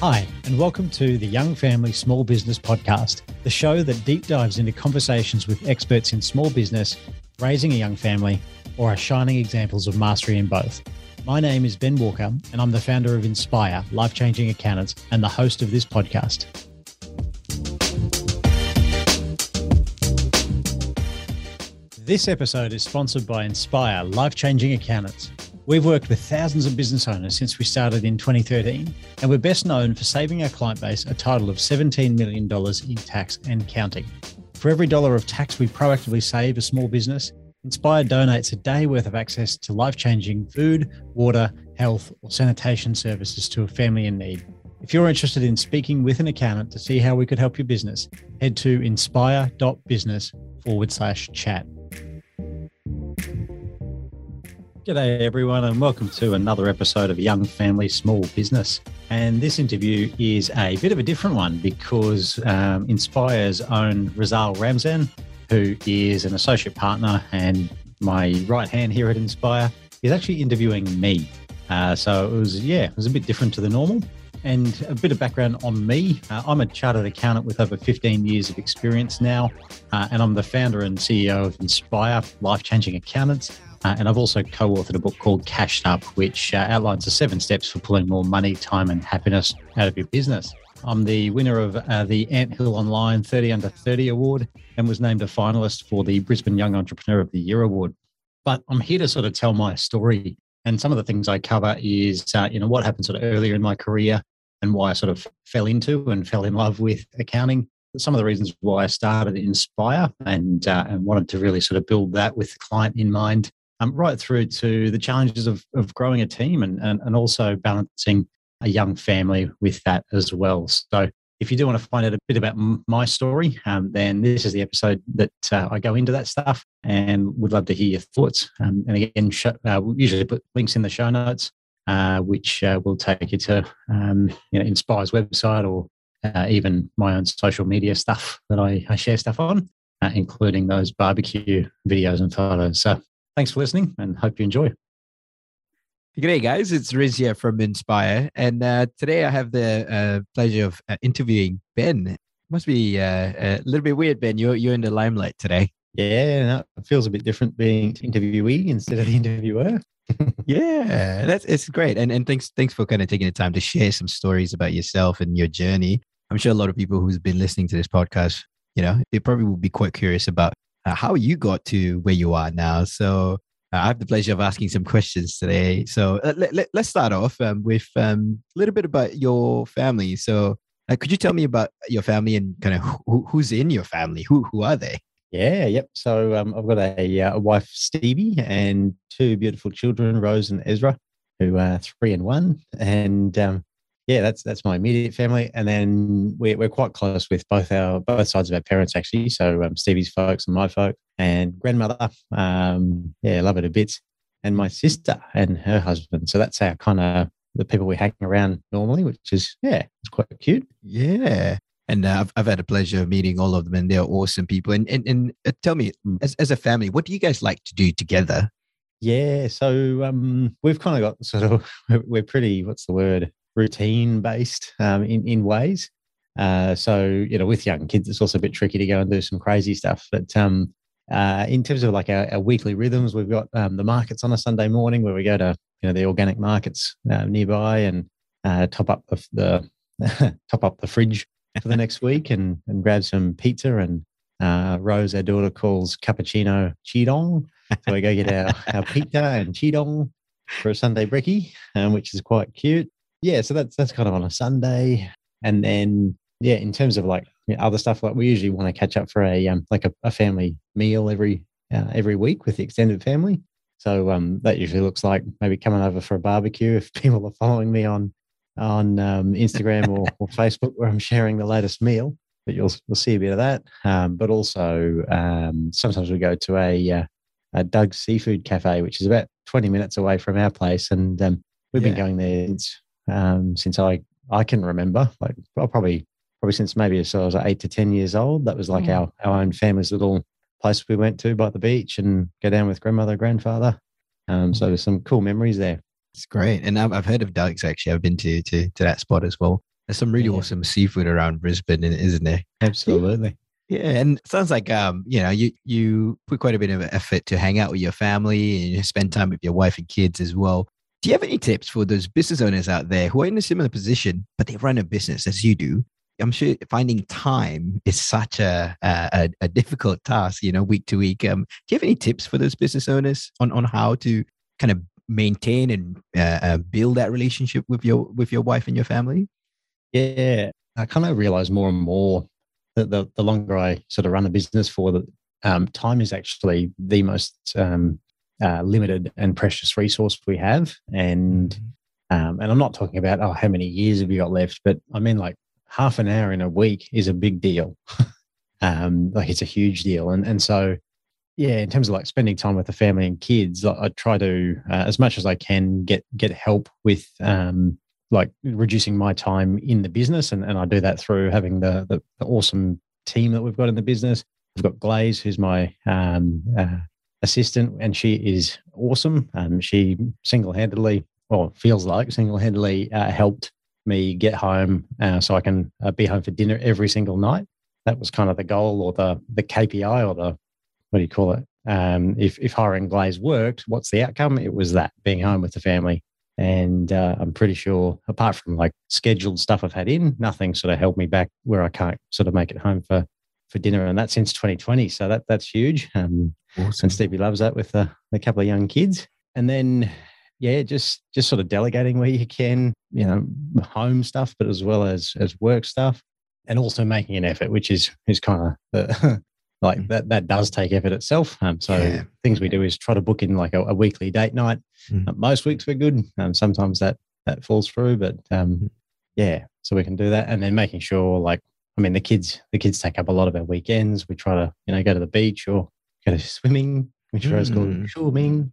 Hi, and welcome to the Young Family Small Business Podcast, the show that deep dives into conversations with experts in small business, raising a young family, or are shining examples of mastery in both. My name is Ben Walker, and I'm the founder of Inspire Life Changing Accountants and the host of this podcast. This episode is sponsored by Inspire Life Changing Accountants. We've worked with thousands of business owners since we started in 2013, and we're best known for saving our client base a total of $17 million in tax and counting. For every dollar of tax we proactively save a small business, Inspire donates a day worth of access to life changing food, water, health, or sanitation services to a family in need. If you're interested in speaking with an accountant to see how we could help your business, head to inspire.business forward slash chat. G'day, everyone, and welcome to another episode of Young Family Small Business. And this interview is a bit of a different one because um, Inspire's own Rizal Ramzan, who is an associate partner and my right hand here at Inspire, is actually interviewing me. Uh, so it was, yeah, it was a bit different to the normal. And a bit of background on me uh, I'm a chartered accountant with over 15 years of experience now, uh, and I'm the founder and CEO of Inspire Life Changing Accountants. Uh, and I've also co authored a book called Cashed Up, which uh, outlines the seven steps for pulling more money, time, and happiness out of your business. I'm the winner of uh, the Anthill Online 30 Under 30 Award and was named a finalist for the Brisbane Young Entrepreneur of the Year Award. But I'm here to sort of tell my story. And some of the things I cover is, uh, you know, what happened sort of earlier in my career and why I sort of fell into and fell in love with accounting. Some of the reasons why I started Inspire and uh, and wanted to really sort of build that with the client in mind um, right through to the challenges of, of growing a team and, and, and also balancing a young family with that as well. So, if you do want to find out a bit about my story, um, then this is the episode that uh, I go into that stuff and would love to hear your thoughts. Um, and again, uh, we usually put links in the show notes, uh, which uh, will take you to um, you know, Inspire's website or uh, even my own social media stuff that I, I share stuff on, uh, including those barbecue videos and photos. So Thanks for listening and hope you enjoy. G'day, guys. It's Riz here from Inspire. And uh, today I have the uh, pleasure of uh, interviewing Ben. Must be uh, a little bit weird, Ben. You're, you're in the limelight today. Yeah, no, it feels a bit different being interviewee instead of the interviewer. yeah, that's it's great. And and thanks thanks for kind of taking the time to share some stories about yourself and your journey. I'm sure a lot of people who's been listening to this podcast, you know, they probably will be quite curious about uh, how you got to where you are now. So uh, I have the pleasure of asking some questions today. So uh, let, let, us start off um, with um, a little bit about your family. So uh, could you tell me about your family and kind of who, who's in your family? Who who are they? Yeah, yep. So um, I've got a, uh, a wife, Stevie, and two beautiful children, Rose and Ezra, who are three and one. And um, yeah, that's that's my immediate family, and then we're we're quite close with both our both sides of our parents actually. So um, Stevie's folks and my folks and grandmother, um, yeah, love it a bit, and my sister and her husband. So that's our kind of the people we hang around normally, which is yeah, it's quite cute. Yeah. And uh, I've, I've had a pleasure of meeting all of them, and they're awesome people. And and, and uh, tell me, mm. as, as a family, what do you guys like to do together? Yeah, so um, we've kind of got sort of we're pretty what's the word routine based um, in in ways. Uh, so you know, with young kids, it's also a bit tricky to go and do some crazy stuff. But um, uh, in terms of like our, our weekly rhythms, we've got um, the markets on a Sunday morning where we go to you know the organic markets uh, nearby and uh, top up the, the top up the fridge for the next week and and grab some pizza and uh, Rose, our daughter, calls cappuccino cheedong. So we go get our, our pizza and cheedong for a Sunday brekkie, um, which is quite cute yeah, so that's that's kind of on a Sunday, and then yeah, in terms of like other stuff, like we usually want to catch up for a um, like a, a family meal every uh, every week with the extended family. So um, that usually looks like maybe coming over for a barbecue if people are following me on on um, Instagram or, or, Facebook where I'm sharing the latest meal. But you'll you'll see a bit of that. Um, but also um, sometimes we go to a, uh, a Doug's Seafood Cafe, which is about 20 minutes away from our place, and um, we've yeah. been going there um, since I I can remember. Like well, probably probably since maybe so I was eight to ten years old. That was like mm. our our own family's little place we went to by the beach and go down with grandmother, grandfather. Um, so there's some cool memories there. It's great, and I've, I've heard of Doug's actually. I've been to to to that spot as well. There's some really Yeah. awesome seafood around Brisbane, isn't there? Absolutely. Yeah, and it sounds like um, you know, you you put quite a bit of effort to hang out with your family and you spend time with your wife and kids as well. Do you have any tips for those business owners out there who are in a similar position, but they run a business as you do? I'm sure finding time is such a a, a difficult task, you know, week to week. Um, do you have any tips for those business owners on on how to kind of maintain and uh, uh, build that relationship with your with your wife and your family? Yeah, I kind of realize more and more that the, the longer I sort of run a business for, that um, time is actually the most um, uh, limited and precious resource we have. And um, and I'm not talking about oh how many years have you got left, but I mean like half an hour in a week is a big deal. um, like it's a huge deal, and and so yeah, in terms of like spending time with the family and kids, I, I try to uh, as much as I can get get help with um, like reducing my time in the business, and, and I do that through having the, the the awesome team that we've got in the business. We've got Glaze, who's my um, uh, assistant, and she is awesome. Um, she single handedly, or feels like single handedly, uh, helped me get home uh, so I can uh, be home for dinner every single night. That was kind of the goal, or the the KPI, or the what do you call it? Um, if if hiring Glaze worked, what's the outcome? It was that being home with the family. And uh, I'm pretty sure, apart from like scheduled stuff I've had in, nothing sort of held me back where I can't sort of make it home for for dinner, and that since 2020. So that that's huge. Um, Awesome. and Stevie loves that with a, a couple of young kids. And then, yeah, just just sort of delegating where you can, you know, home stuff, but as well as as work stuff, and also making an effort, which is is kind of the like that that does take effort itself. Um, so Yeah. things we do is try to book in like a, a weekly date night. Mm. Uh, most weeks we're good. Um, sometimes that that falls through, but um, yeah, so we can do that, and then making sure like I mean the kids the kids take up a lot of our weekends. We try to you know go to the beach or go to swimming, which is called Mm. swimming.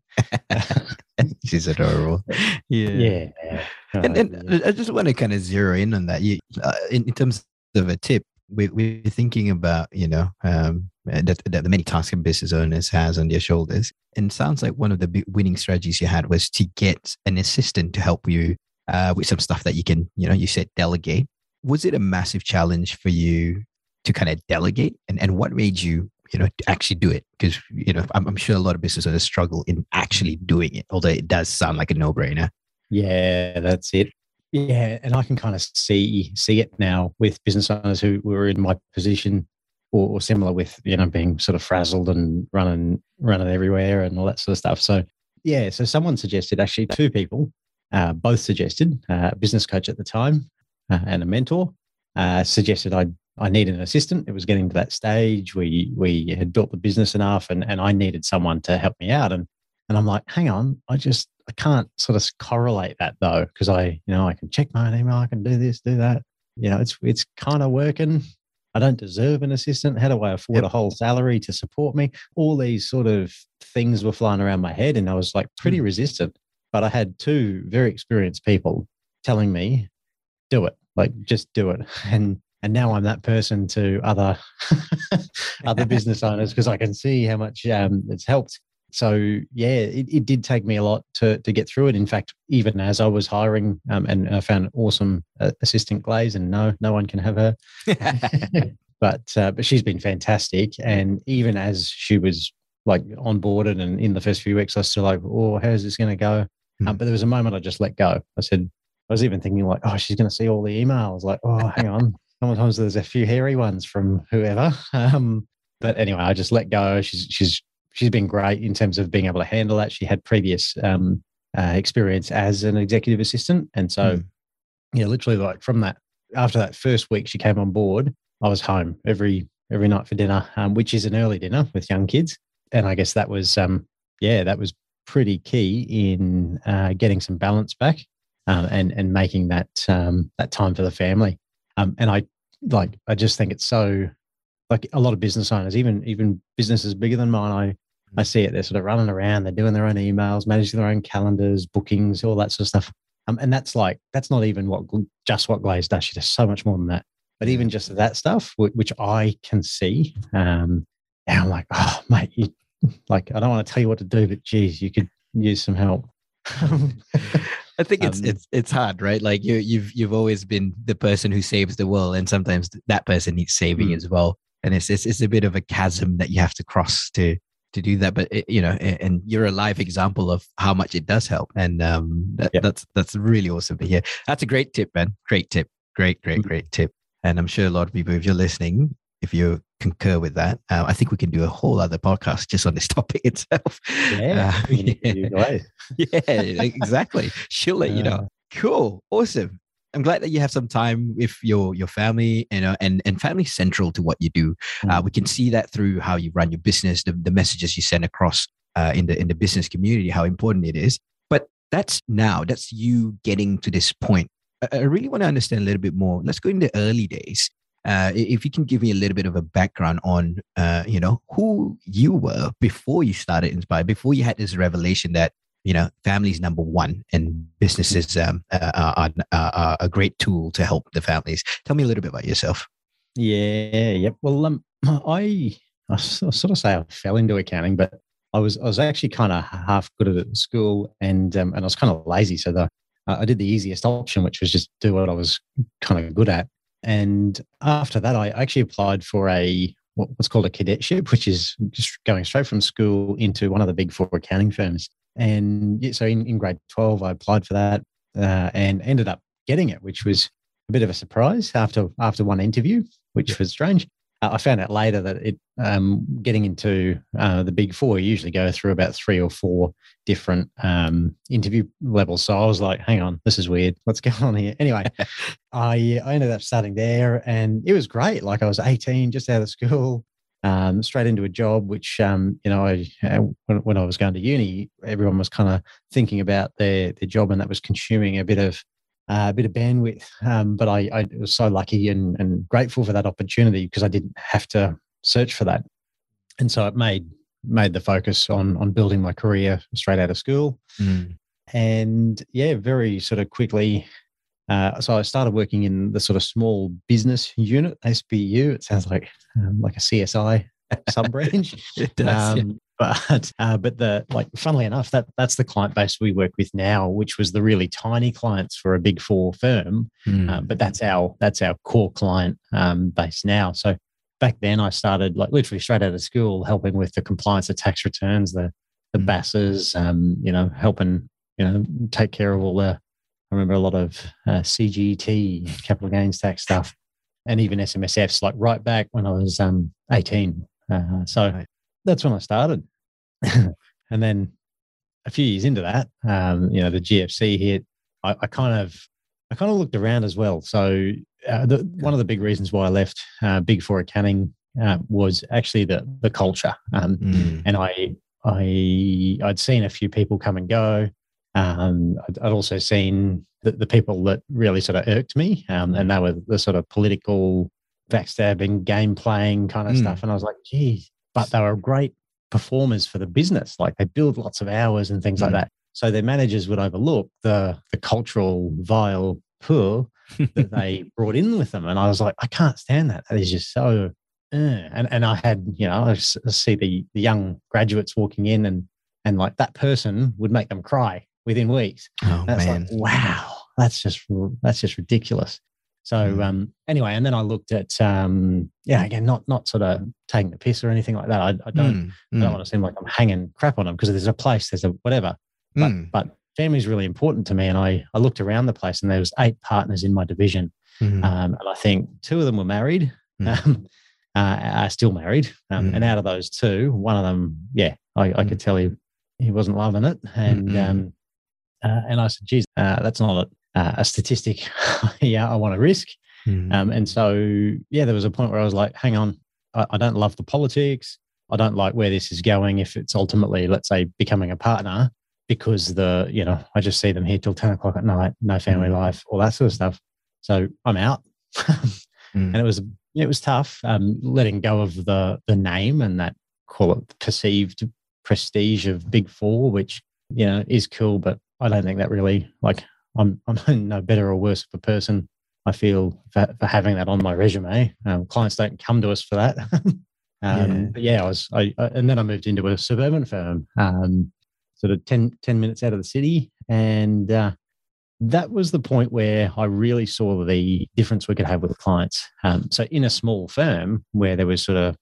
She's adorable. Yeah. yeah, And, and I just want to kind of zero in on that. You, uh, in, in terms of a tip, we, we're thinking about, you know, um, that, that the many tasks and business owners has on their shoulders. And sounds like one of the big winning strategies you had was to get an assistant to help you uh, with some stuff that you can, you know, you said delegate. Was it a massive challenge for you to kind of delegate? And, and what made you, you know, actually do it? Because, you know, I'm, I'm sure a lot of business owners struggle in actually doing it, although it does sound like a no brainer. Yeah, that's it. Yeah, and I can kind of see see it now with business owners who were in my position or, or similar with you know being sort of frazzled and running running everywhere and all that sort of stuff. So yeah, so someone suggested actually two people, uh, both suggested uh, business coach at the time uh, and a mentor uh, suggested I I needed an assistant. It was getting to that stage. We we had built the business enough, and and I needed someone to help me out. And and I'm like, hang on, I just I can't sort of correlate that though, because I, you know, I can check my own email, I can do this, do that. You know, it's it's kind of working. I don't deserve an assistant. How do I afford Yep. a whole salary to support me? All these sort of things were flying around my head, and I was like pretty resistant. But I had two very experienced people telling me, "Do it, like just do it." And and now I'm that person to other other business owners because I can see how much um, it's helped so yeah, it, it did take me a lot to to get through it. In fact, even as I was hiring, um, and I found an awesome uh, assistant glaze, and no, no one can have her. but uh, but she's been fantastic, and even as she was like onboarded and in the first few weeks, I was still like, oh, how's this going to go? Um, Hmm. but there was a moment I just let go. I said, was even thinking like, oh, she's going to see all the emails. Like, oh, hang on. Sometimes there's a few hairy ones from whoever. Um, but anyway, I just let go. She's she's she's been great in terms of being able to handle that. She had previous um, uh, experience as an executive assistant, and so Mm. yeah, literally like from that after that first week she came on board, I was home every every night for dinner, um, which is an early dinner with young kids, and I guess that was um, yeah that was pretty key in uh, getting some balance back um, and and making that um, that time for the family. Um, and I like I just think it's so like a lot of business owners, even even businesses bigger than mine, I I see it. They're sort of running around. They're doing their own emails, managing their own calendars, bookings, all that sort of stuff. Um, and that's like that's not even what just what Glaze does. She does so much more than that. But even just that stuff, wh- which I can see, um, I'm like, oh, mate, you, like I don't want to tell you what to do, but geez, you could use some help. I think it's um, it's it's hard, right? Like you you've you've always been the person who saves the world, and sometimes that person needs saving mm. as well. And it's, it's it's a bit of a chasm that you have to cross to to do that. But it, you know, and you're a live example of how much it does help, and um, that, yeah. that's that's really awesome to hear. That's a great tip, man. Great tip. Great, great, mm. great tip. And I'm sure a lot of people, if you're listening, if you concur with that, uh, I think we can do a whole other podcast just on this topic itself. Yeah, uh, yeah. yeah, exactly. She'll let you know. Cool, awesome. I'm glad that you have some time with your your family, you know, and and family central to what you do. Uh, mm. we can see that through how you run your business, the, the messages you send across uh, in the in the business community, how important it is. But that's now. That's you getting to this point. I, I really want to understand a little bit more. Let's go in the early days. Uh, if you can give me a little bit of a background on, uh, you know, who you were before you started Inspire, before you had this revelation that you know, families number one, and businesses um, uh, are, are, a great tool to help the families. Tell me a little bit about yourself. Yeah, yep. Well, um, I, I sort of say I fell into accounting, but I was I was actually kind of half good at it at school, and um, and I was kind of lazy, so the I did the easiest option, which was just do what I was kind of good at. And after that, I actually applied for a what's called a cadetship, which is just going straight from school into one of the big four accounting firms. And so in, in grade 12, I applied for that uh, and ended up getting it, which was a bit of a surprise after after one interview, which was strange. Uh, I found out later that it um, getting into uh, the big four you usually go through about three or four different um, interview levels. So I was like, "Hang on, this is weird. What's going on here?" Anyway, I I ended up starting there, and it was great. Like I was 18, just out of school, um, straight into a job, which um, you know, I, uh, when, when, I was going to uni, everyone was kind of thinking about their their job, and that was consuming a bit of uh, a bit of bandwidth. Um, but I, I, was so lucky and, and grateful for that opportunity because I didn't have to search for that, and so it made made the focus on on building my career straight out of school. Mm. And yeah, very sort of quickly uh, so I started working in the sort of small business unit, SBU. It sounds like um, like a CSI sub branch. it does. Um, yeah. But uh, but the like, funnily enough, that that's the client base we work with now, which was the really tiny clients for a big four firm. Mm. Uh, but that's our that's our core client um, base now. So back then, I started like literally straight out of school, helping with the compliance of tax returns, the the mm. BASs, um, you know, helping you know take care of all the I remember a lot of uh, CGT, capital gains tax stuff, and even SMSFs, like right back when I was um, 18. Uh, so right. that's when I started. and then a few years into that, um, you know, the GFC hit. I, I, kind of, I kind of looked around as well. So uh, the, one of the big reasons why I left uh, Big Four accounting uh, was actually the the culture. Um, mm. And I, I, I'd seen a few people come and go. Um, I'd, I'd, also seen the, the, people that really sort of irked me, um, and they were the sort of political backstabbing, game playing kind of mm. stuff. And I was like, geez, but they were great performers for the business. Like they billed lots of hours and things mm. like that. So their managers would overlook the the cultural vile poor that they brought in with them. And I was like, I can't stand that. That is just so. Uh. And and I had you know I see the the young graduates walking in and and like that person would make them cry within weeks. Oh that's man! Like, wow, that's just that's just ridiculous. So mm. um, anyway, and then I looked at um, yeah, again, not not sort of taking the piss or anything like that. I, I don't mm. I don't mm. want to seem like I'm hanging crap on them because there's a place, there's a whatever. But mm. but family is really important to me, and I I looked around the place, and there was eight partners in my division, mm. um, and I think two of them were married. Mm. Um, uh, are still married, um, and out of those two, one of them, yeah, I, I could tell he he wasn't loving it, and um, uh, and I said, geez, uh, that's not a, uh, a statistic yeah, I want to risk. Mm. Um, and so, yeah, there was a point where I was like, hang on, I, I, don't love the politics. I don't like where this is going if it's ultimately, let's say, becoming a partner because the, you know, I just see them here till 10 o'clock at night, no family mm. life, all that sort of stuff. So I'm out. mm. And it was, it was tough um, letting go of the, the name and that call it perceived prestige of Big Four, which, you know, is cool, but I don't think that really like I'm I'm no better or worse of a person. I feel for, for having that on my resume. Um, clients don't come to us for that. um, yeah. But yeah, I was, I, I, and then I moved into a suburban firm, um, sort of 10, 10, minutes out of the city, and uh, that was the point where I really saw the difference we could have with clients. Um, so in a small firm where there was sort of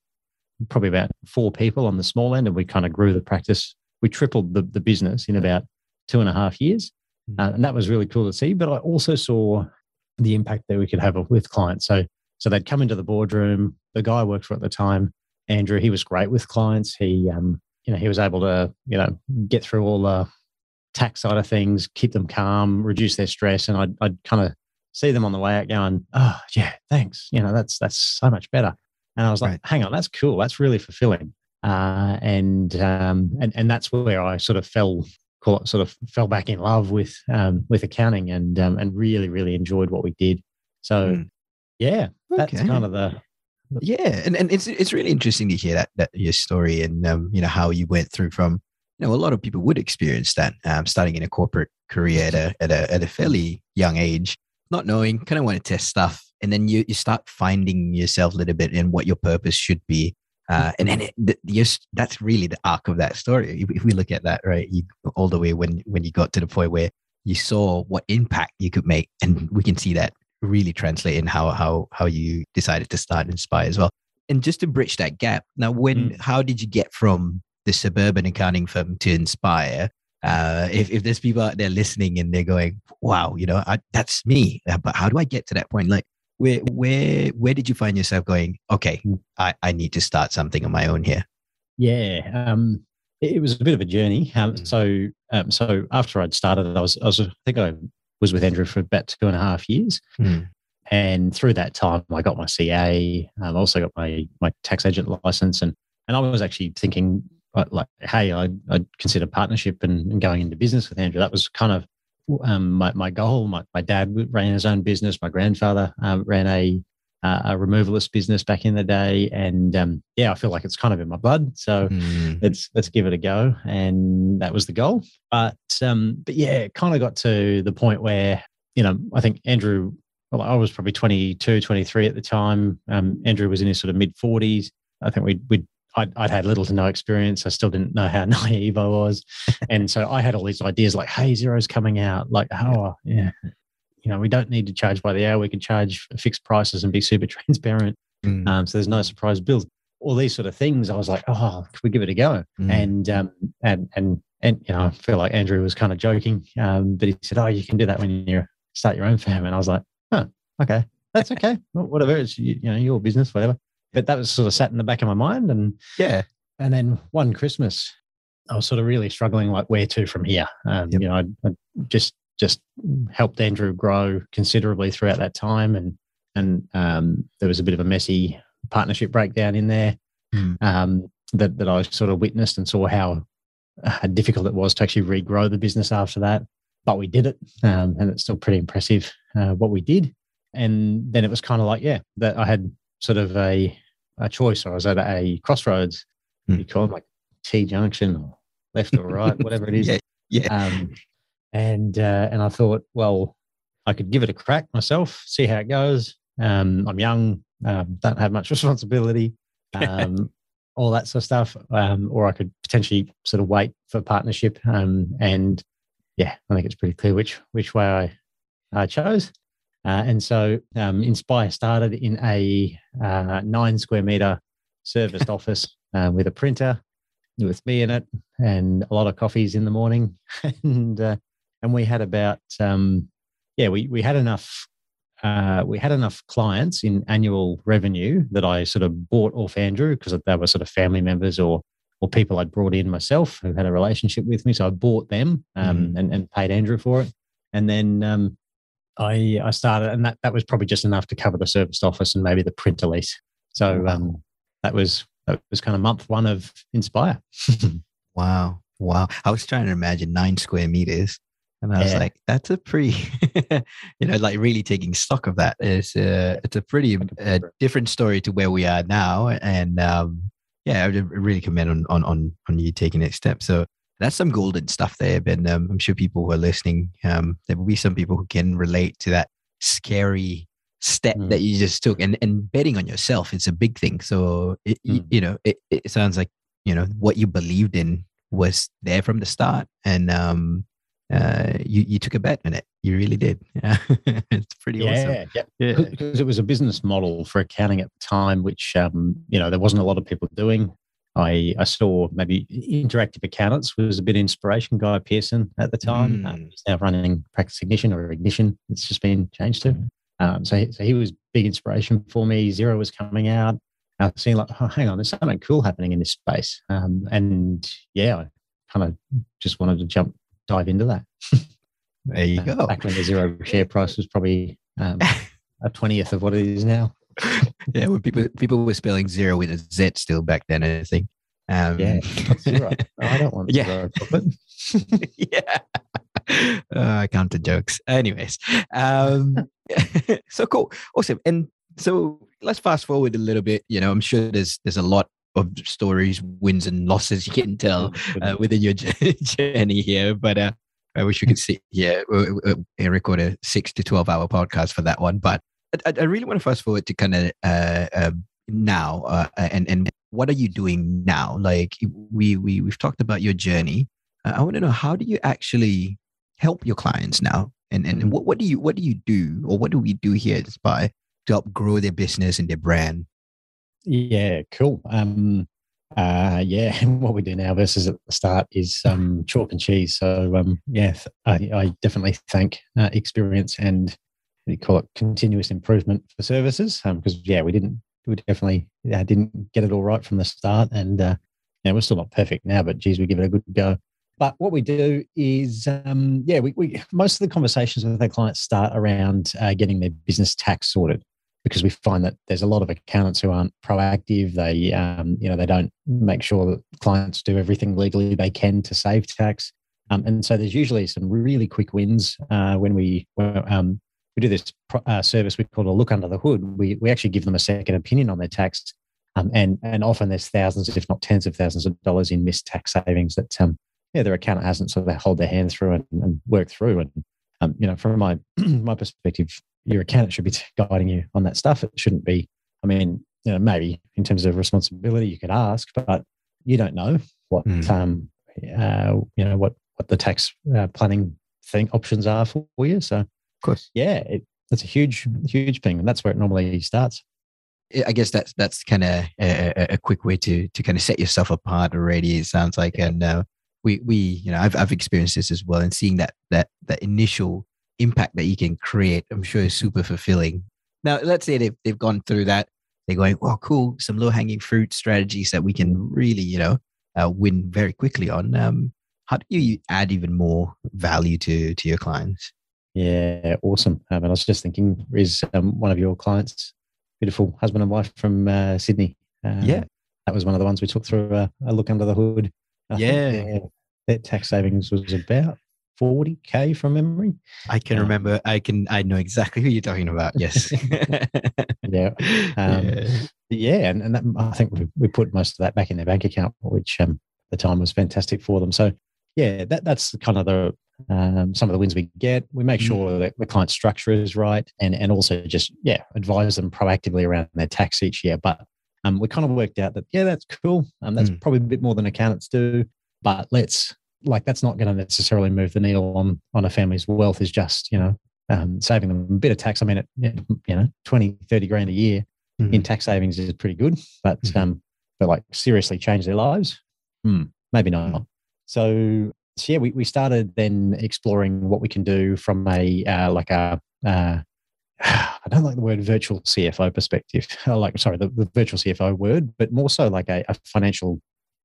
probably about four people on the small end, and we kind of grew the practice. We tripled the, the business in about two and a half years. Uh, and that was really cool to see. But I also saw the impact that we could have with clients. So, so they'd come into the boardroom. The guy I worked for at the time, Andrew, he was great with clients. He, um, you know, he was able to, you know, get through all the tax side of things, keep them calm, reduce their stress, and I'd, I'd kind of see them on the way out going, "Oh, yeah, thanks. You know, that's that's so much better." And I was like, right. "Hang on, that's cool. That's really fulfilling." Uh, and um, and and that's where I sort of fell call it sort of fell back in love with um, with accounting and um, and really really enjoyed what we did. So mm. yeah, that's okay. kind of the yeah, and, and it's it's really interesting to hear that that your story and um, you know how you went through from you know a lot of people would experience that um, starting in a corporate career at a at a at a fairly young age, not knowing, kind of want to test stuff, and then you you start finding yourself a little bit and what your purpose should be, uh, and then it, the, that's really the arc of that story. If, if we look at that, right, you, all the way when when you got to the point where you saw what impact you could make, and we can see that really translate in how how how you decided to start Inspire as well. And just to bridge that gap, now when mm. how did you get from the suburban accounting firm to Inspire? Uh, if if there's people out there listening and they're going, "Wow, you know, I, that's me," uh, but how do I get to that point? Like, where where where did you find yourself going okay i, I need to start something on my own here yeah um, it, was a bit of a journey. Um, mm. so um, so after i'd started i was i was i think i was with andrew for about two and a half years. Mm. and through that time i got my ca i um, also got my my tax agent license. And and i was actually thinking like hey i i'd consider partnership and, and going into business with andrew. That was kind of um, my, my goal. My, my dad ran his own business. My grandfather um, ran a, uh, a removalist business back in the day, and um, yeah, I feel like it's kind of in my blood. So mm. let's let's give it a go, and that was the goal. But um, but yeah, it kind of got to the point where you know I think Andrew. Well, I was probably 22, 23 at the time. Um, Andrew was in his sort of mid 40s. I think we'd, we'd I'd, I'd, had little to no experience. I still didn't know how naive I was. and so I had all these ideas like, hey, Xero's coming out. Like, oh, yeah, you know, we don't need to charge by the hour. We can charge fixed prices and be super transparent. Mm. Um, so there's no surprise bills. All these sort of things. I was like, oh, can we give it a go? Mm. And, um, and, and, and, you know, I feel like Andrew was kind of joking. Um, but he said, oh, you can do that when you start your own firm. And I was like, oh, okay, that's okay. Well, whatever. It's, you, you know, your business, whatever but that was sort of sat in the back of my mind. And yeah. And then one Christmas, I was sort of really struggling, like where to from here. Um, yep. You know, I, I, just just helped Andrew grow considerably throughout that time, and and um, there was a bit of a messy partnership breakdown in there mm. um, that that I sort of witnessed and saw how, how difficult it was to actually regrow the business after that. But we did it, um, and it's still pretty impressive uh, what we did. And then it was kind of like, yeah, that I had sort of a a choice. Or I was at a crossroads. Mm. You call it like T junction or left or right, whatever it is. Yeah. Yeah. Um, and uh, and I thought, well, I could give it a crack myself, see how it goes. Um, I'm young, um, don't have much responsibility, um, all that sort of stuff. Um, or I could potentially sort of wait for partnership. Um, and yeah, I think it's pretty clear which which way I, I chose. Uh, and so um, Inspire started in a uh, nine square meter serviced office uh, with a printer with me in it and a lot of coffees in the morning. and uh, and we had about um, yeah we we had enough uh, we had enough clients in annual revenue that I sort of bought off Andrew because they were sort of family members or or people I'd brought in myself who had a relationship with me. So I bought them um, mm. and, and paid Andrew for it. And then um, I I started, and that that was probably just enough to cover the serviced office and maybe the printer lease. So um, that was that was kind of month one of Inspire. wow, wow! I was trying to imagine nine square meters, and I was like, that's a pretty, you know, like really taking stock of that. It's a it's a pretty uh, different story to where we are now, and um, yeah, I really commend on on on on you taking that step. So that's some golden stuff there. Ben, um, I'm sure people who are listening, um, there will be some people who can relate to that scary step mm. that you just took. And and betting on yourself is a big thing. So it, mm. you, you, know, it, it sounds like you know what you believed in was there from the start, and um, uh, you you took a bet on it, You really did. Yeah. it's pretty yeah, awesome. Yeah, Yeah. because it was a business model for accounting at the time, which um, you know there wasn't a lot of people doing. I I saw maybe interactive accountants was a bit inspiration. Guy Pearson at the time, um, Mm. he's now running Practice Ignition or Ignition. It's just been changed to. Um, so he, so he was big inspiration for me. Xero was coming out. I was seeing like, oh, hang on, there's something cool happening in this space. Um, and yeah, I kind of just wanted to jump dive into that. There you Uh, go. Back when the Xero share price was probably um, a twentieth of what it is now. yeah, when people people were spelling Xero with a Z still back then, I think. Um, Yeah, zero. No, I don't want Yeah. zero yeah. Uh, counter jokes. Anyways, um, so cool, awesome. And so let's fast forward a little bit. You know, I'm sure there's there's a lot of stories, wins and losses you can tell uh, within your journey here. But uh, I wish we could see, yeah, uh, uh, and record a six to twelve hour podcast for that one. But I, I- really want to fast forward to kind of uh, uh, now uh, and and what are you doing now? Like we we we've talked about your journey. Uh, I want to know how do you actually help your clients now, and and, and what what do you what do you do or what do we do here at Spy to help grow their business and their brand? Yeah, cool. Um, uh, yeah, what we do now versus at the start is um, chalk and cheese. So um, yeah, I, I definitely thank uh, experience and you call it continuous improvement for services because yeah, we didn't we definitely uh, didn't get it all right from the start, and uh, yeah, we're still not perfect now, but geez, we give it a good go. But what we do is, um, yeah, we, we most of the conversations with our clients start around uh, getting their business tax sorted because we find that there's a lot of accountants who aren't proactive. They, um, you know, they don't make sure that clients do everything legally they can to save tax. Um, and so there's usually some really quick wins uh, when we um, we do this uh, service we call a look under the hood. We we actually give them a second opinion on their tax, um, and and often there's thousands, if not tens of thousands of dollars in missed tax savings that um, yeah their accountant hasn't sort of hold their hand through and, and work through. And um, you know, from my my perspective, your accountant should be guiding you on that stuff. It shouldn't be. I mean, you know, maybe in terms of responsibility, you could ask, but you don't know what Mm. um, uh, you know what what the tax uh, planning thing options are for you. So, course. yeah, it, that's a huge huge thing, and that's where it normally starts. I guess that's that's kind of a, a- a quick way to to kind of set yourself apart already. It sounds like, Yeah. and uh, we we you know I've I've experienced this as well, and seeing that that that initial impact that you can create, I'm sure is super fulfilling. Now, let's say they've they've gone through that, they're going, well, cool, some low hanging fruit strategies that we can really you know uh, win very quickly on. Um, how do you add even more value to to your clients? Yeah, awesome. Um, and I was just thinking, is um, one of your clients, beautiful husband and wife from uh, Sydney? Um, Yeah. that was one of the ones we took through a, a look under the hood. I Yeah. their, their tax savings was about forty k from memory. I can Um, remember. I can. I know exactly who you're talking about. Yes. Yeah, Um, Yeah. yeah, and, and that, I think we, we put most of that back in their bank account, which um, at the time was fantastic for them. So, yeah, that that's kind of the um, some of the wins we get. We make Mm. sure that the client structure is right, and and also just yeah, advise them proactively around their tax each year. But um, we kind of worked out that yeah, that's cool. Um, that's Mm. probably a bit more than accountants do, but let's like that's not going to necessarily move the needle on on a family's wealth. Is just you know um, saving them a bit of tax. I mean, it, you know, 20, 30 grand a year in tax savings is pretty good, but Mhm. um, but like seriously change their lives, hmm, maybe not. So, so yeah, we, we started then exploring what we can do from a uh, like a uh, I don't like the word virtual CFO perspective. Like sorry the, the virtual CFO word, but more so like a, a financial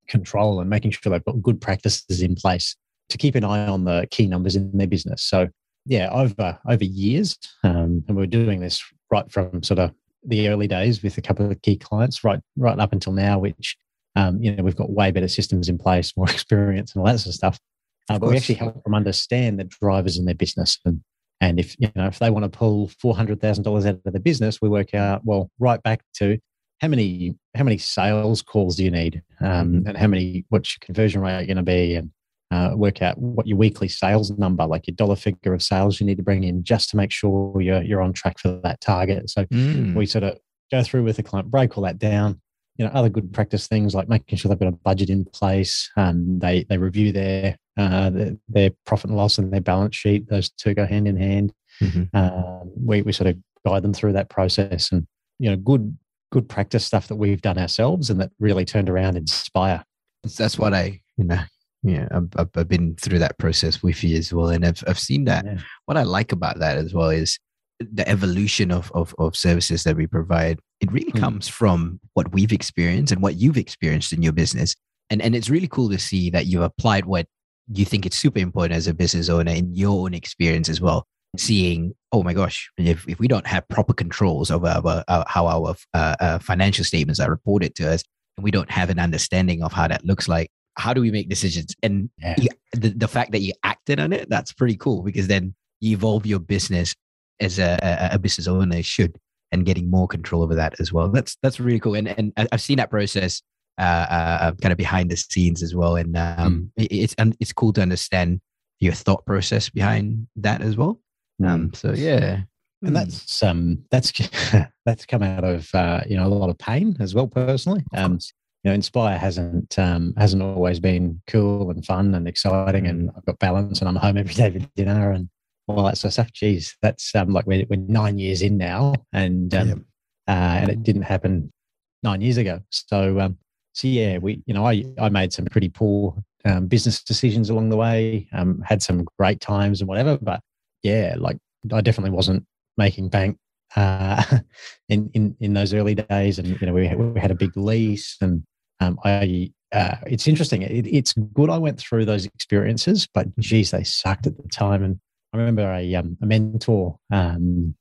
control and making sure they've got good practices in place to keep an eye on the key numbers in their business. So yeah, over over years, um, and we're doing this right from sort of the early days with a couple of key clients, right right up until now, which um, you know we've got way better systems in place, more experience, and all that sort of stuff. Uh, but we actually help them understand the drivers in their business, and and if you know if they want to pull four hundred thousand dollars out of the business, we work out well right back to how many how many sales calls do you need, um, and how many what's your conversion rate going to be, and uh, work out what your weekly sales number, like your dollar figure of sales you need to bring in, just to make sure you're you're on track for that target. So Mm. we sort of go through with the client, break all that down. You know, other good practice things like making sure they've got a budget in place. and they they review their uh, their, their, profit and loss and their balance sheet. Those two go hand in hand. Mm-hmm. Um, we we sort of guide them through that process, and you know, good good practice stuff that we've done ourselves and that really turned around Inspire. That's what I you know yeah I've, I've been through that process with you as well and i've, I've seen that yeah. what i like about that as well is the evolution of, of, of services that we provide it really mm. comes from what we've experienced and what you've experienced in your business and and it's really cool to see that you've applied what you think it's super important as a business owner in your own experience as well seeing oh my gosh if, if we don't have proper controls over our, our how our uh, uh, financial statements are reported to us and we don't have an understanding of how that looks like how do we make decisions and yeah. you, the, the fact that you acted on it that's pretty cool because then you evolve your business as a, a, a business owner should and getting more control over that as well that's that's really cool and and i've seen that process uh, uh, kind of behind the scenes as well and um, mm. it's and it's cool to understand your thought process behind that as well mm. um, so yeah and hmm. that's um that's that's come out of uh, you know a lot of pain as well personally um you know, Inspire hasn't um, hasn't always been cool and fun and exciting, and I've got balance, and I'm home every day for dinner and all that sort of stuff. Geez, that's um, like we're, we're nine years in now, and um, yep. uh, and it didn't happen nine years ago. So um, so yeah, we you know I I made some pretty poor um, business decisions along the way. Um, had some great times and whatever, but yeah, like I definitely wasn't making bank uh, in in in those early days. And you know we we had a big lease and um, I uh, it's interesting. It, it's good I went through those experiences, but geez, they sucked at the time. And I remember a, um, a mentor, um,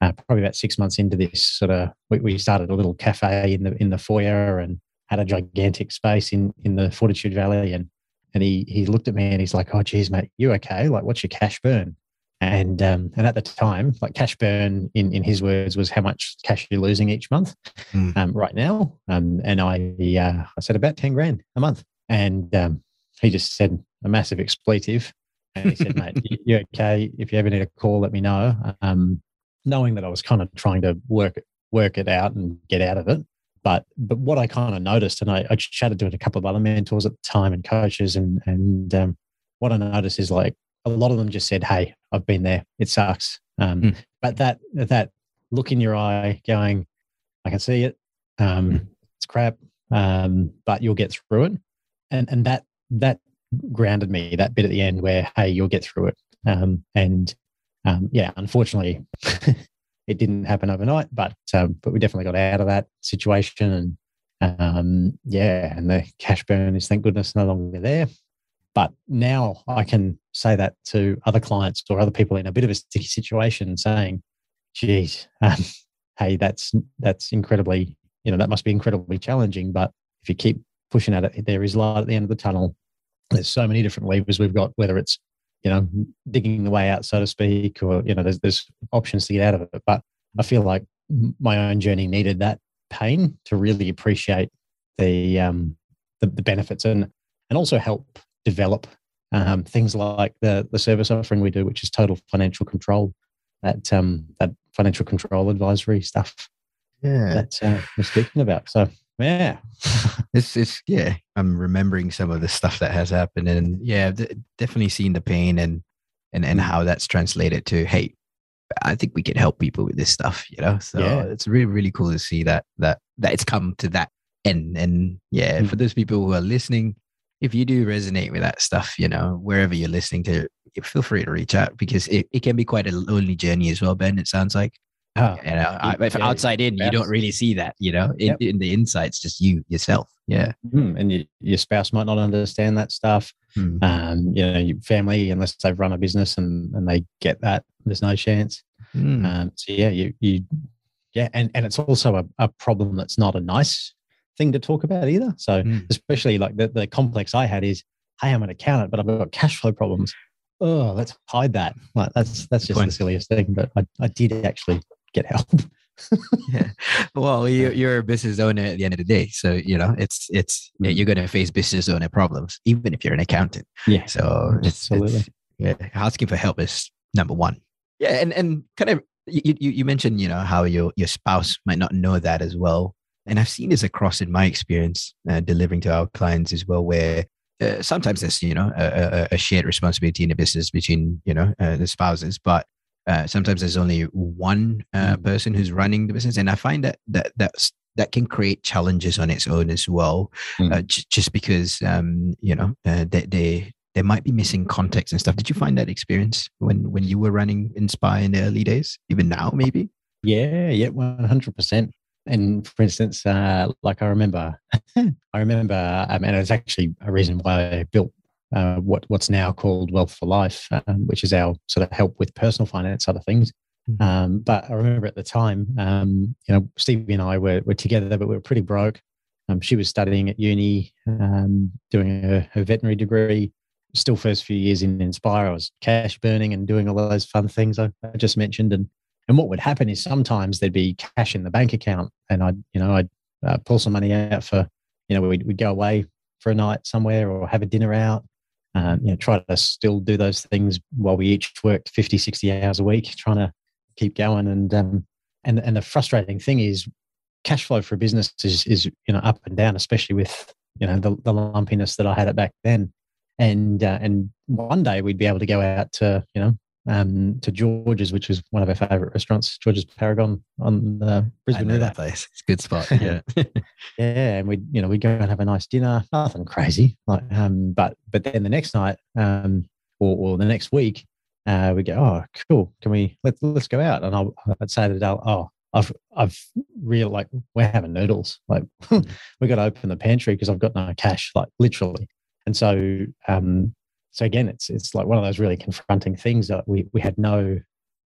uh, probably about six months into this, sort of, we, we, started a little cafe in the in the foyer and had a gigantic space in in the Fortitude Valley. And and he he looked at me and he's like, "Oh, geez, mate, you okay? Like, what's your cash burn?" And um, and at the time, like cash burn, in in his words, was how much cash you're losing each month. Mm. Um, right now, um, and I uh, I said about ten grand a month, and um, he just said a massive expletive, and he said, "Mate, you okay? If you ever need a call, let me know." Um, knowing that I was kind of trying to work work it out and get out of it, but but what I kind of noticed, and I, I chatted to a couple of other mentors at the time and coaches, and and um, what I noticed is like a lot of them just said, "Hey, I've been there. It sucks." Um, mm. But that that look in your eye, going, "I can see it. Um, mm. It's crap, um, but you'll get through it." And and that that grounded me. That bit at the end where, "Hey, you'll get through it." Um, and um, yeah, unfortunately, it didn't happen overnight, but um, but we definitely got out of that situation and yeah, and the cash burn is thank goodness no longer there. But now I can say that to other clients or other people in a bit of a sticky situation, saying, "Geez, um, hey, that's that's incredibly, you know, that must be incredibly challenging." But if you keep pushing at it, there is light at the end of the tunnel. There's so many different levers we've got, whether it's you know digging the way out, so to speak, or you know, there's there's options to get out of it. But I feel like my own journey needed that pain to really appreciate the um the, the benefits and and also help develop um, things like the the service offering we do, which is total financial control, that um, that financial control advisory stuff. Yeah, that uh, we're speaking about. So yeah, it's it's yeah. I'm remembering some of the stuff that has happened, and yeah, definitely seeing the pain and and and how that's translated to hey, I think we can help people with this stuff, you know. So yeah. it's really really cool to see that that that it's come to that end. And yeah, mm. for those people who are listening, if you do resonate with that stuff, you know, wherever you're listening to, feel free to reach out because it, it can be quite a lonely journey as well, Ben. It sounds like. Oh, you know, I, if yeah, outside in, you don't really see that, you know, in, yep. in the insights, just you yourself. Yeah. Mm, and you, your spouse might not understand that stuff. Mm. Um, you know, your family, unless they've run a business and, and they get that, there's no chance. Mm. Um, so yeah, you, you, yeah. And, and it's also a, a problem that's not a nice thing to talk about either. So mm. especially like the, the complex I had is, hey, I'm an accountant, but I've got cash flow problems. Oh, let's hide that. Like that's that's just the silliest thing. But I, I did actually get help. yeah. Well, you, you're a business owner at the end of the day, so you know it's it's mm. you're going to face business owner problems, even if you're an accountant. Yeah. So it's, absolutely. It's, yeah, asking for help is number one. Yeah, and and kind of you, you you mentioned you know how your your spouse might not know that as well and I've seen this across in my experience uh, delivering to our clients as well, where uh, sometimes there's you know a, a, shared responsibility in a business between you know uh, the spouses, but uh, sometimes there's only one uh, mm. person who's running the business, and I find that that that's that can create challenges on its own as well, mm. uh, j- just because um, you know uh, they, they they might be missing context and stuff. Did you find that experience when when you were running Inspire in the early days, even now maybe? Yeah, yeah, one hundred percent. And for instance, uh, like I remember, I remember, um, and it's actually a reason why I built uh, what what's now called Wealth for Life, um, which is our sort of help with personal finance side of things. Mm-hmm. Um, but I remember at the time, um, you know, Stevie and I were, were together, but we were pretty broke. Um, she was studying at uni, um, doing her, her, veterinary degree. Still, first few years in Inspire, I was cash burning and doing all those fun things I, I just mentioned. And and what would happen is sometimes there'd be cash in the bank account, and I'd you know I'd uh, pull some money out for you know we'd, we'd go away for a night somewhere or have a dinner out um, you know, try to still do those things while we each worked 50, 60 hours a week, trying to keep going. And um, and and the frustrating thing is, cash flow for a business is is you know up and down, especially with you know the, the lumpiness that I had it back then. And uh, and one day we'd be able to go out to you know um, to George's, which was one of our favorite restaurants, George's Paragon on the Brisbane River. That place, it's a good spot. Yeah, yeah, and we you know we go and have a nice dinner, nothing crazy, like um, but but then the next night um, or, or the next week, uh, we go, oh, cool, can we let's let's go out? And I'll, I'd say to Dale, oh, I've I've real like we're having noodles, like we got to open the pantry because I've got no cash, like literally. And so um, so again, it's it's like one of those really confronting things that we we had no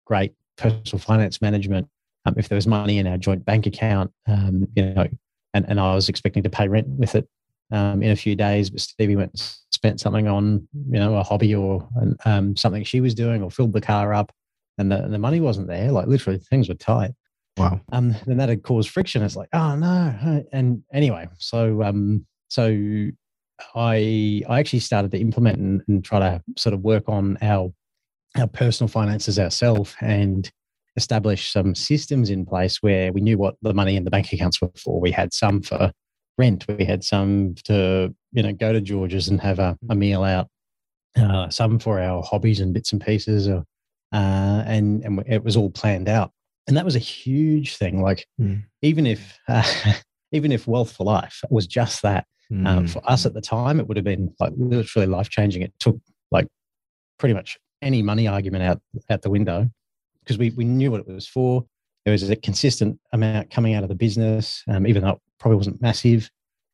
great personal finance management. Um, if there was money in our joint bank account, um, you know, and, and I was expecting to pay rent with it um, in a few days, but Stevie went and spent something on you know a hobby or um, something she was doing or filled the car up, and the, the money wasn't there. Like literally, things were tight. Wow. Um, then that had caused friction. It's like, oh no. And anyway, so um, so I I actually started to implement and, and try to sort of work on our our personal finances ourselves and establish some systems in place where we knew what the money in the bank accounts were for. We had some for rent, we had some to you know go to George's and have a, a meal out, uh, some for our hobbies and bits and pieces, or, uh, and and it was all planned out. And that was a huge thing. Like mm. even if uh, even if wealth for life was just that, Mm. Um, for us at the time, it would have been like literally life changing. It took like pretty much any money argument out out the window because we, we knew what it was for. There was a consistent amount coming out of the business, um, even though it probably wasn't massive,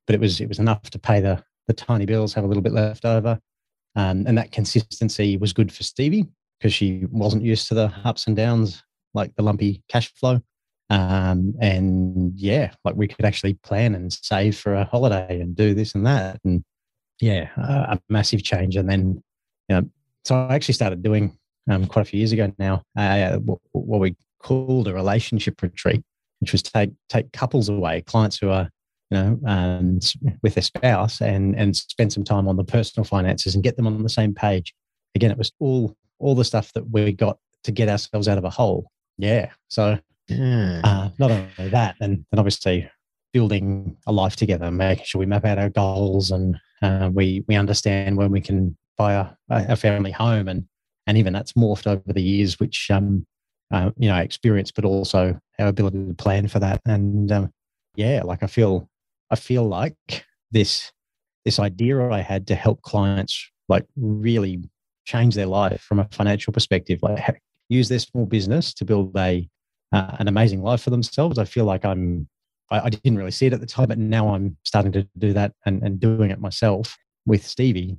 but it was it was enough to pay the the tiny bills, have a little bit left over, um, and that consistency was good for Stevie because she wasn't used to the ups and downs like the lumpy cash flow. Um, and yeah, like we could actually plan and save for a holiday and do this and that. And yeah, a, a massive change. And then, you know, so I actually started doing um, quite a few years ago now uh, what, what we called a relationship retreat, which was take take couples away, clients who are you know, um, with their spouse and and spend some time on the personal finances and get them on the same page. Again, it was all all the stuff that we got to get ourselves out of a hole. Yeah. So Uh, not only that, and then obviously building a life together, making sure we map out our goals and uh, we we understand when we can buy a, a, family home, and and even that's morphed over the years, which um, uh, you know experience, but also our ability to plan for that. And um, yeah, like I feel I feel like this this idea I had to help clients like really change their life from a financial perspective, like use their small business to build a uh, an amazing life for themselves. I feel like I'm, I, I, didn't really see it at the time, but now I'm starting to do that and, and doing it myself with Stevie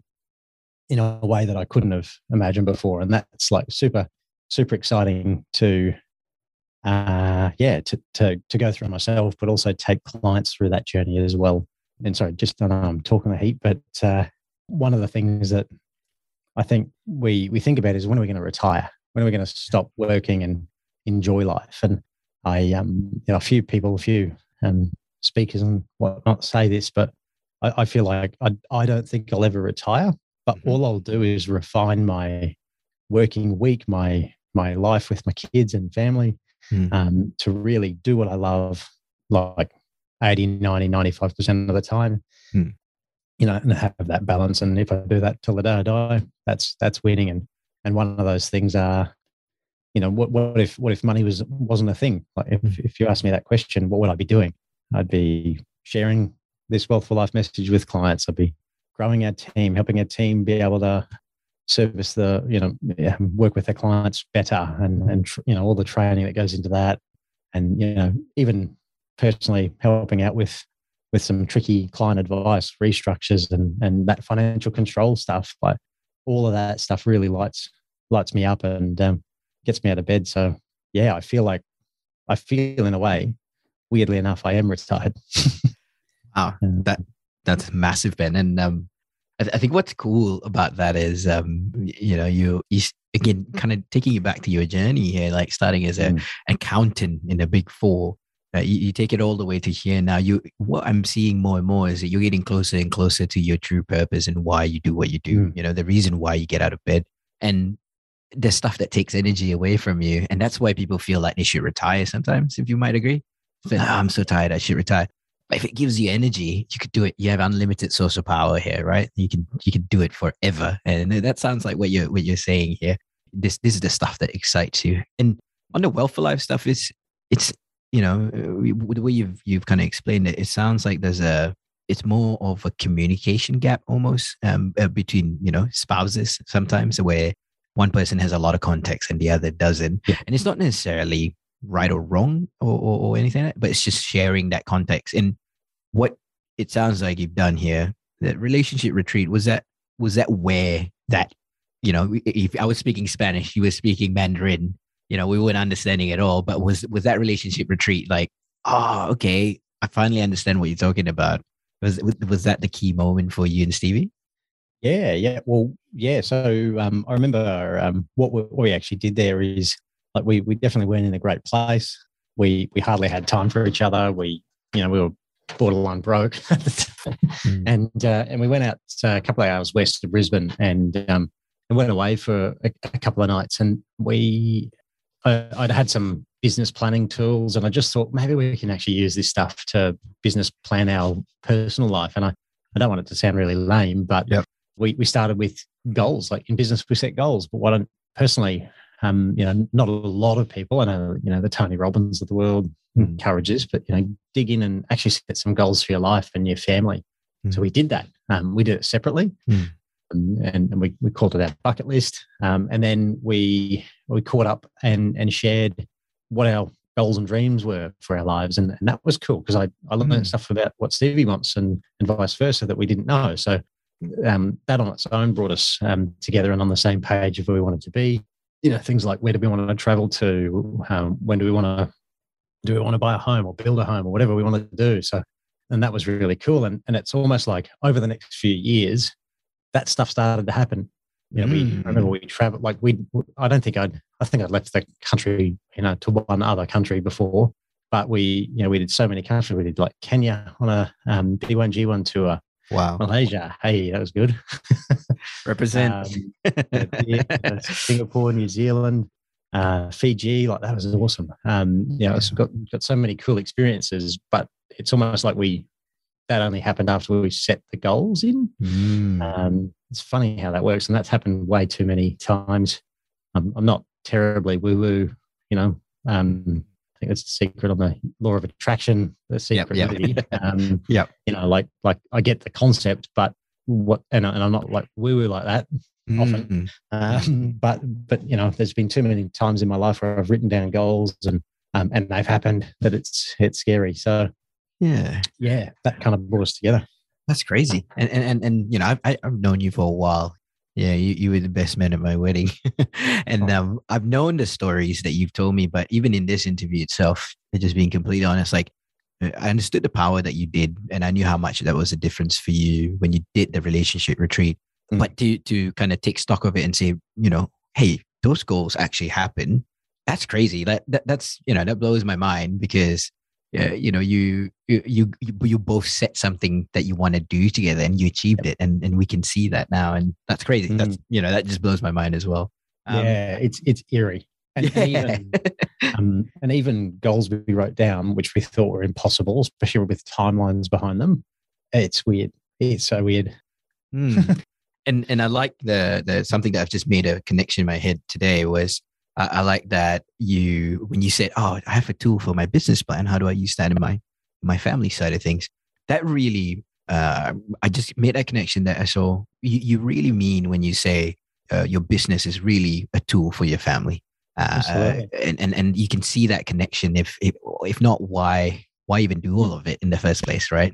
in a way that I couldn't have imagined before. And that's like super, super exciting to, uh, yeah, to, to, to go through myself, but also take clients through that journey as well. And sorry, just I'm talking the heat, but uh, one of the things that I think we we think about is when are we going to retire? When are we going to stop working and enjoy life. And I, um, you know, a few people, a few um, speakers and whatnot say this, but I, I feel like I, I don't think I'll ever retire. But mm-hmm. all I'll do is refine my working week, my my life with my kids and family, mm. um, to really do what I love, like 80, 90, 95% of the time. Mm. you know, and have that balance. And if I do that till the day I die, that's that's winning. And and one of those things are, you know, what what if what if money was wasn't a thing? Like if mm. if you ask me that question, what would I be doing? I'd be sharing this wealth for life message with clients. I'd be growing our team, helping our team be able to service the you know work with their clients better and and you know all the training that goes into that and you know even personally helping out with with some tricky client advice restructures and and that financial control stuff like all of that stuff really lights lights me up and um, gets me out of bed so yeah i feel like i feel in a way weirdly enough i am retired wow that that's massive ben and um I, th- I, think what's cool about that is, um, you know, you, you again, kind of taking you back to your journey here, like starting as an mm. accountant in the big four. Uh, you, you, take it all the way to here now. You, what I'm seeing more and more is that you're getting closer and closer to your true purpose and why you do what you do. Mm. You know, the reason why you get out of bed, and the stuff that takes energy away from you, and that's why people feel like they should retire sometimes. If you might agree, oh, I'm so tired, I should retire. But if it gives you energy, you could do it. You have unlimited source of power here, right? You can you can do it forever. And that sounds like what you're what you're saying here. This this is the stuff that excites you. And on the wealth for life stuff, is it's you know the way you've you've kind of explained it. It sounds like there's a it's more of a communication gap almost um, uh, between you know spouses sometimes where one person has a lot of context and the other doesn't. Yeah. and it's not necessarily right or wrong or, or, or anything like that, but it's just sharing that context. And what it sounds like you've done here that relationship retreat was that was that where that you know if i was speaking spanish you were speaking mandarin you know we weren't understanding at all but was was that relationship retreat like oh okay i finally understand what you're talking about. Was was that the key moment for you and stevie yeah yeah. Well yeah so um, i remember um, what, we, what we actually did there is like we we definitely weren't in a great place. We we hardly had time for each other. We you know we were borderline broke mm. and uh, and we went out uh, a couple of hours west of Brisbane and um, and went away for a, a couple of nights. And we I, I'd had some business planning tools and I just thought maybe we can actually use this stuff to business plan our personal life. And I, I don't want it to sound really lame but yep. We, we started with goals like in business we set goals but what I personally um, you know, not a lot of people. I know, you know, the Tony Robbins of the world mm. encourages, but you know, dig in and actually set some goals for your life and your family. Mm. So we did that. Um, we did it separately, mm. and, and, we, we called it our bucket list. Um, and then we we caught up and and shared what our goals and dreams were for our lives, and, and that was cool because I I learned mm. stuff about what Stevie wants and and vice versa that we didn't know. So um, that on its own brought us um, together and on the same page of where we wanted to be. You know things like where do we want to travel to? Um, when do we want to do we want to buy a home or build a home or whatever we want to do? So and that was really cool. And, and it's almost like over the next few years that stuff started to happen. You know mm. we I remember we traveled like we i don't think i'd i think i'd left the country you know to one other country before but we you know we did so many countries. We did like kenya on a um, b1g1 tour Wow. Malaysia. Hey, that was good. Represent. um, yeah, Singapore, New Zealand, uh, Fiji. Like that was awesome. Um, you know, it's got got so many cool experiences, but it's almost like we that only happened after we set the goals in. Mm. Um, it's funny how that works, and that's happened way too many times. I'm, I'm not terribly woo woo, you know. Um, think that's the secret on the law of attraction, the secret. Yep, yep. um, yep. You know, like like I get the concept, but what and, and I'm not like woo woo like that often. Mm-hmm. Um, but but you know, there's been too many times in my life where I've written down goals and um, and they've happened that it's it's scary. So yeah, yeah, that kind of brought us together. That's crazy. And and and, and you know, I've, I've known you for a while. Yeah, you, you were the best man at my wedding. and oh. um, I've known the stories that you've told me, but even in this interview itself, just being completely honest, like I understood the power that you did, and I knew how much that was a difference for you when you did the relationship retreat. Mm. But to to kind of take stock of it and say, you know, hey, those goals actually happen. That's crazy. That, that that's you know that blows my mind because uh, you know you, you you you both set something that you want to do together and you achieved it and and we can see that now and that's crazy mm. that's you know that just blows my mind as well um, yeah it's it's eerie and, yeah. even um, and even goals we wrote down which we thought were impossible especially with timelines behind them it's weird it's so weird. Mm. and and I like the the something that I've just made a connection in my head today was I, I, like that you when you said, "Oh, I have a tool for my business plan. How do I use that in my my family side of things?" That really, uh, I just made that connection that I saw. You, you really mean when you say uh, your business is really a tool for your family, uh, and, and and you can see that connection. If if if not, why why even do all of it in the first place, right?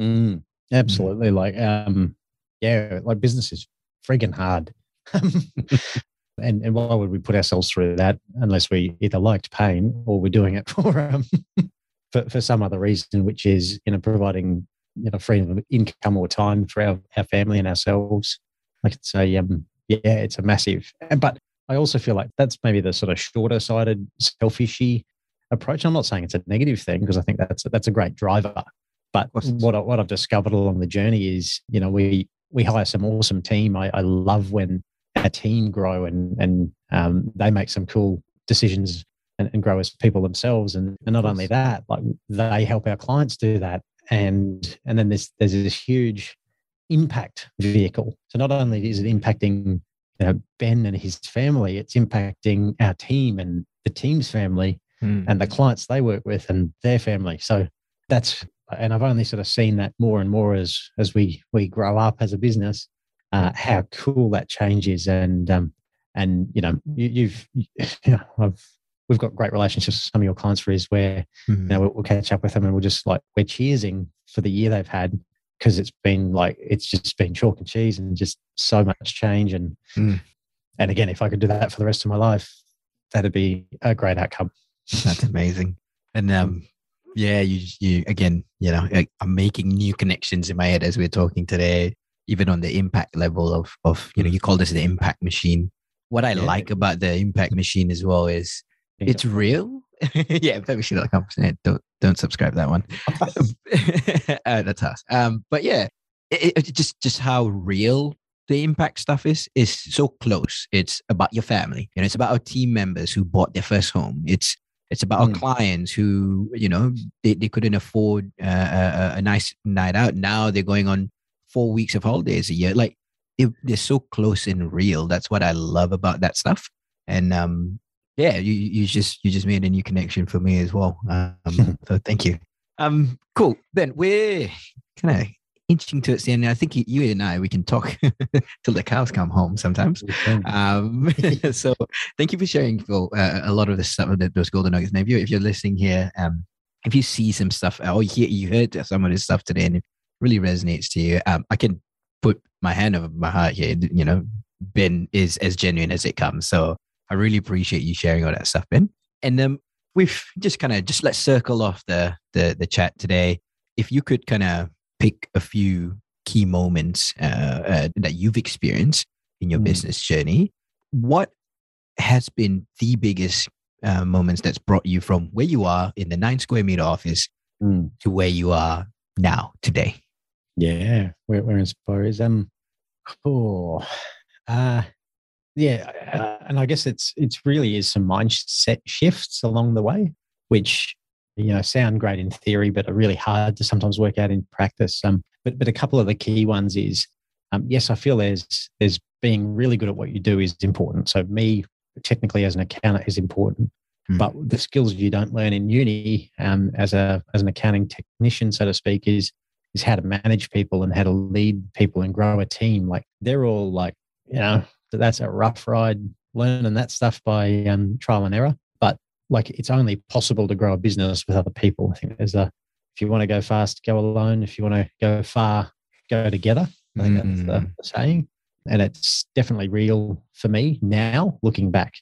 Mm, absolutely. Mm. Like um, yeah, like business is frigging hard. and, and why would we put ourselves through that unless we either liked pain or we're doing it for um, for, for some other reason, which is you know providing you know freedom of income or time for our, our family and ourselves. Like it's a um yeah, it's a massive. But I also feel like that's maybe the sort of shorter sighted, selfishy approach. I'm not saying it's a negative thing because I think that's a, that's a great driver. But what I, what I've discovered along the journey is, you know, we we hire some awesome team. I, I love when a team grow and and um, they make some cool decisions and, and, grow as people themselves. And, and not only that, like they help our clients do that. And and then there's there's this huge impact vehicle. So not only is it impacting you know, Ben and his family, it's impacting our team and the team's family mm. and the clients they work with and their family. So that's and I've only sort of seen that more and more as as we we grow up as a business, uh, how cool that change is, and um, and you know you, have you know, I've we've got great relationships with some of your clients for is where mm-hmm. you know we'll, we'll, catch up with them and we'll just like we're cheersing for the year they've had because it's been like it's just been chalk and cheese and just so much change and mm. and again if I could do that for the rest of my life that'd be a great outcome. That's amazing. And um, yeah, you you again, you know, I'm making new connections in my head as we're talking today, even on the impact level of of you know, you call this the impact machine. What I yeah. like about the impact machine as well is it's real. yeah, impactmachine.com. Don't don't subscribe that one. uh, that's us. Um, but yeah, it, it, just just how real the impact stuff is is so close. It's about your family, and it's about our team members who bought their first home. It's it's about mm. our clients who, you know, they, they couldn't afford uh, a, a, nice night out. Now they're going on four weeks of holidays a year. Like it, they're so close and real. That's what I love about that stuff. And um, yeah, you, you just you just made a new connection for me as well. Um, so thank you. Um, cool. Ben, we're kind of inching to the end. I think you and I we can talk till the cows come home sometimes. Um, so thank you for sharing Phil uh, a lot of the stuff those golden nuggets. Now, if you if you're listening here, um, if you see some stuff or you hear, you heard some of this stuff today and it really resonates to you, um, I can put my hand over my heart here. You know, Ben is as genuine as it comes. So I really appreciate you sharing all that stuff, Ben. And um, we've just kind of just let's circle off the the the chat today. If you could kind of pick a few key moments uh, uh, that you've experienced in your mm. business journey, what has been the biggest uh, moments that's brought you from where you are in the nine square meter office mm. to where you are now today? Yeah, where, where inspires um, oh, uh, yeah, uh, and I guess it's it's really is some mindset shifts along the way, which you know sound great in theory but are really hard to sometimes work out in practice um, but but a couple of the key ones is um, yes i feel there's there's being really good at what you do is important so me technically as an accountant is important mm. but the skills you don't learn in uni um, as a as an accounting technician so to speak is is how to manage people and how to lead people and grow a team like they're all like you know that's a rough ride learning that stuff by um, trial and error But like it's only possible to grow a business with other people. I think there's a if you want to go fast, go alone. If you want to go far, go together. I think mm. that's the, mm. the saying. And it's definitely real for me now, looking back.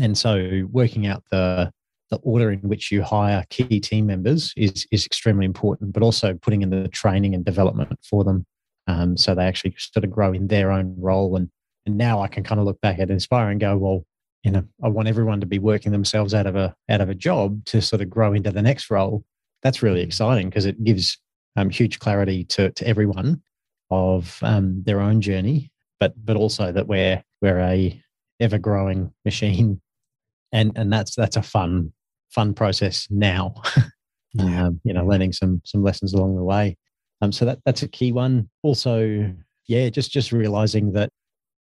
And so working out the the order in which you hire key team members is is extremely important, but also putting in the training and development for them, um, so they actually sort of grow in their own role. And and now I can kind of look back at Inspire and go, well, you know, I want everyone to be working themselves out of a out of a job to sort of grow into the next role. That's really exciting because it gives um, huge clarity to to everyone of um, their own journey, but but also that we're we're a ever growing machine, and and that's that's a fun fun process now. um, you know, learning some some lessons along the way. Um, so that that's a key one. Also, yeah, just just realizing that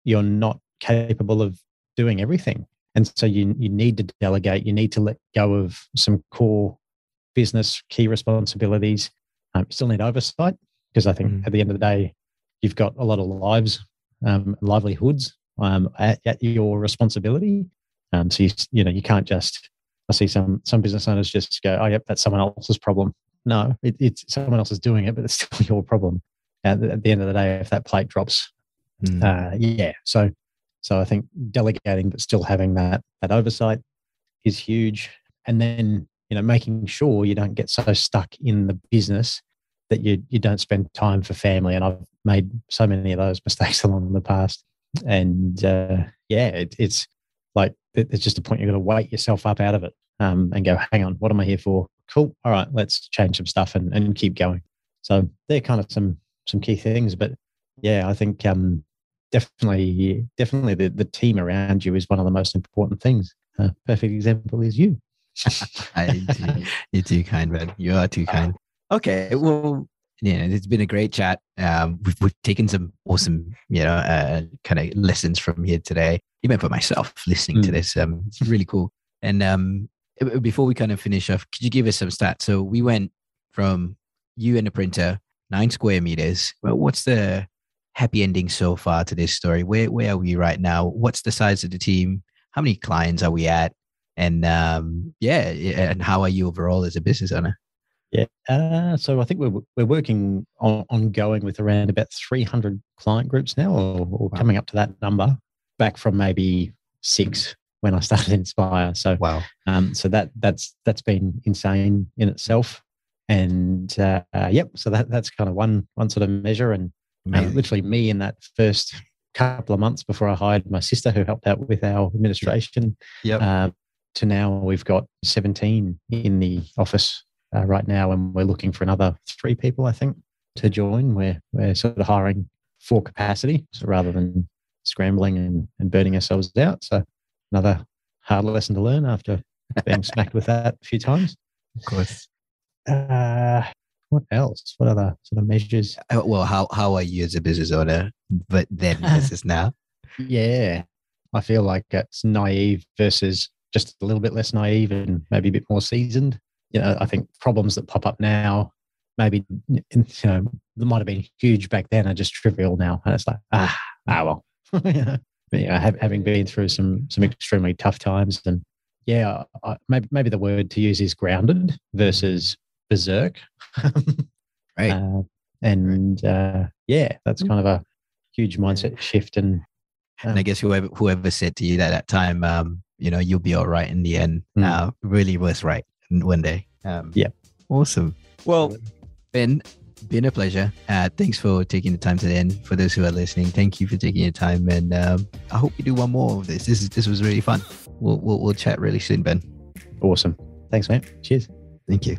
you're not capable of doing everything, and so you you need to delegate. You need to let go of some core business key responsibilities. Um, you still need oversight because I think mm. at the end of the day, you've got a lot of lives, um, livelihoods um, at, at, your responsibility. Um, so you you know you can't just. I see some some business owners just go, "Oh, yep, that's someone else's problem." No, it, it's someone else is doing it, but it's still your problem. At the, at the end of the day, if that plate drops, mm. uh, yeah. So so I think delegating, but still having that that oversight is huge. And then you know making sure you don't get so stuck in the business that you you don't spend time for family. And I've made so many of those mistakes along the past. And uh, yeah, it, it's like it's just a point you've got to wait yourself up out of it um, and go, hang on, what am I here for? Cool. All right, let's change some stuff and, and keep going. So they're kind of some some key things. But yeah, I think um, definitely definitely the, the team around you is one of the most important things. A perfect example is you. I, you're too kind, man. You are too kind. Okay, well, yeah, it's been a great chat. Um, we've, we've taken some awesome, you know, uh, kind of lessons from here today. Even for myself, listening mm. to this, um, it's really cool. And um, before we kind of finish off, could you give us some stats? So we went from you and the printer, nine square meters. Well, what's the happy ending so far to this story? Where where are we right now? What's the size of the team? How many clients are we at? And um, yeah, and how are you overall as a business owner? Yeah, uh, so I think we're we're working on ongoing with around about 300 client groups now, or, or coming up to that number, back from maybe six when I started Inspire. So wow, um, so that that's that's been insane in itself. And uh, uh, yep, so that that's kind of one one sort of measure, and uh, literally me in that first couple of months before I hired my sister who helped out with our administration. Yep. Uh, to now we've got 17 in the office uh, right now, and we're looking for another three people, I think, to join. We're we're sort of hiring for capacity, so rather than scrambling and, and burning ourselves out. So another hard lesson to learn after being smacked with that a few times. Of course. Uh, what else? What other sort of measures? Uh, well, how how are you as a business owner, but then business now? Yeah, I feel like it's naive versus just a little bit less naive and maybe a bit more seasoned. You know, I think problems that pop up now, maybe you know, that might have been huge back then are just trivial now, and it's like ah, ah well. you know, having been through some some extremely tough times, and yeah, I, maybe maybe the word to use is grounded versus berserk. right. Uh, and uh, yeah, that's kind of a huge mindset shift. And, um, and I guess whoever whoever said to you that at that time, um, you know, you'll be all right in the end. Mm. Uh, really was right one day. Um, yeah. Awesome. Well, Ben, been a pleasure. Uh, thanks for taking the time today. And for those who are listening, thank you for taking your time. And um, I hope we do one more of this. This is this was really fun. We'll, we'll, we'll chat really soon, Ben. Awesome. Thanks, mate. Cheers. Thank you.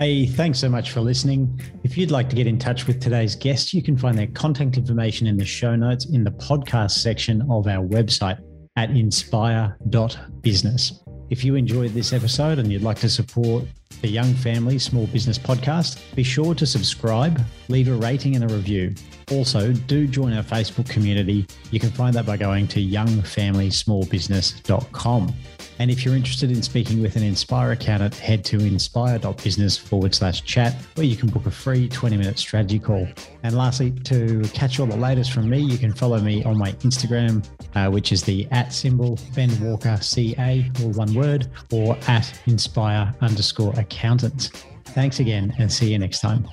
Hey, thanks so much for listening. If you'd like to get in touch with today's guest, you can find their contact information in the show notes in the podcast section of our website at inspire.business. If you enjoyed this episode and you'd like to support the Young Family Small Business Podcast, be sure to subscribe, leave a rating and a review. Also, do join our Facebook community. You can find that by going to youngfamilysmallbusiness.com. And if you're interested in speaking with an Inspire accountant, head to inspire.business forward slash chat, where you can book a free 20 minute strategy call. And lastly, to catch all the latest from me, you can follow me on my Instagram, uh, which is the at symbol Ben Walker CA, or one word, or at inspire underscore accountant. Thanks again and see you next time.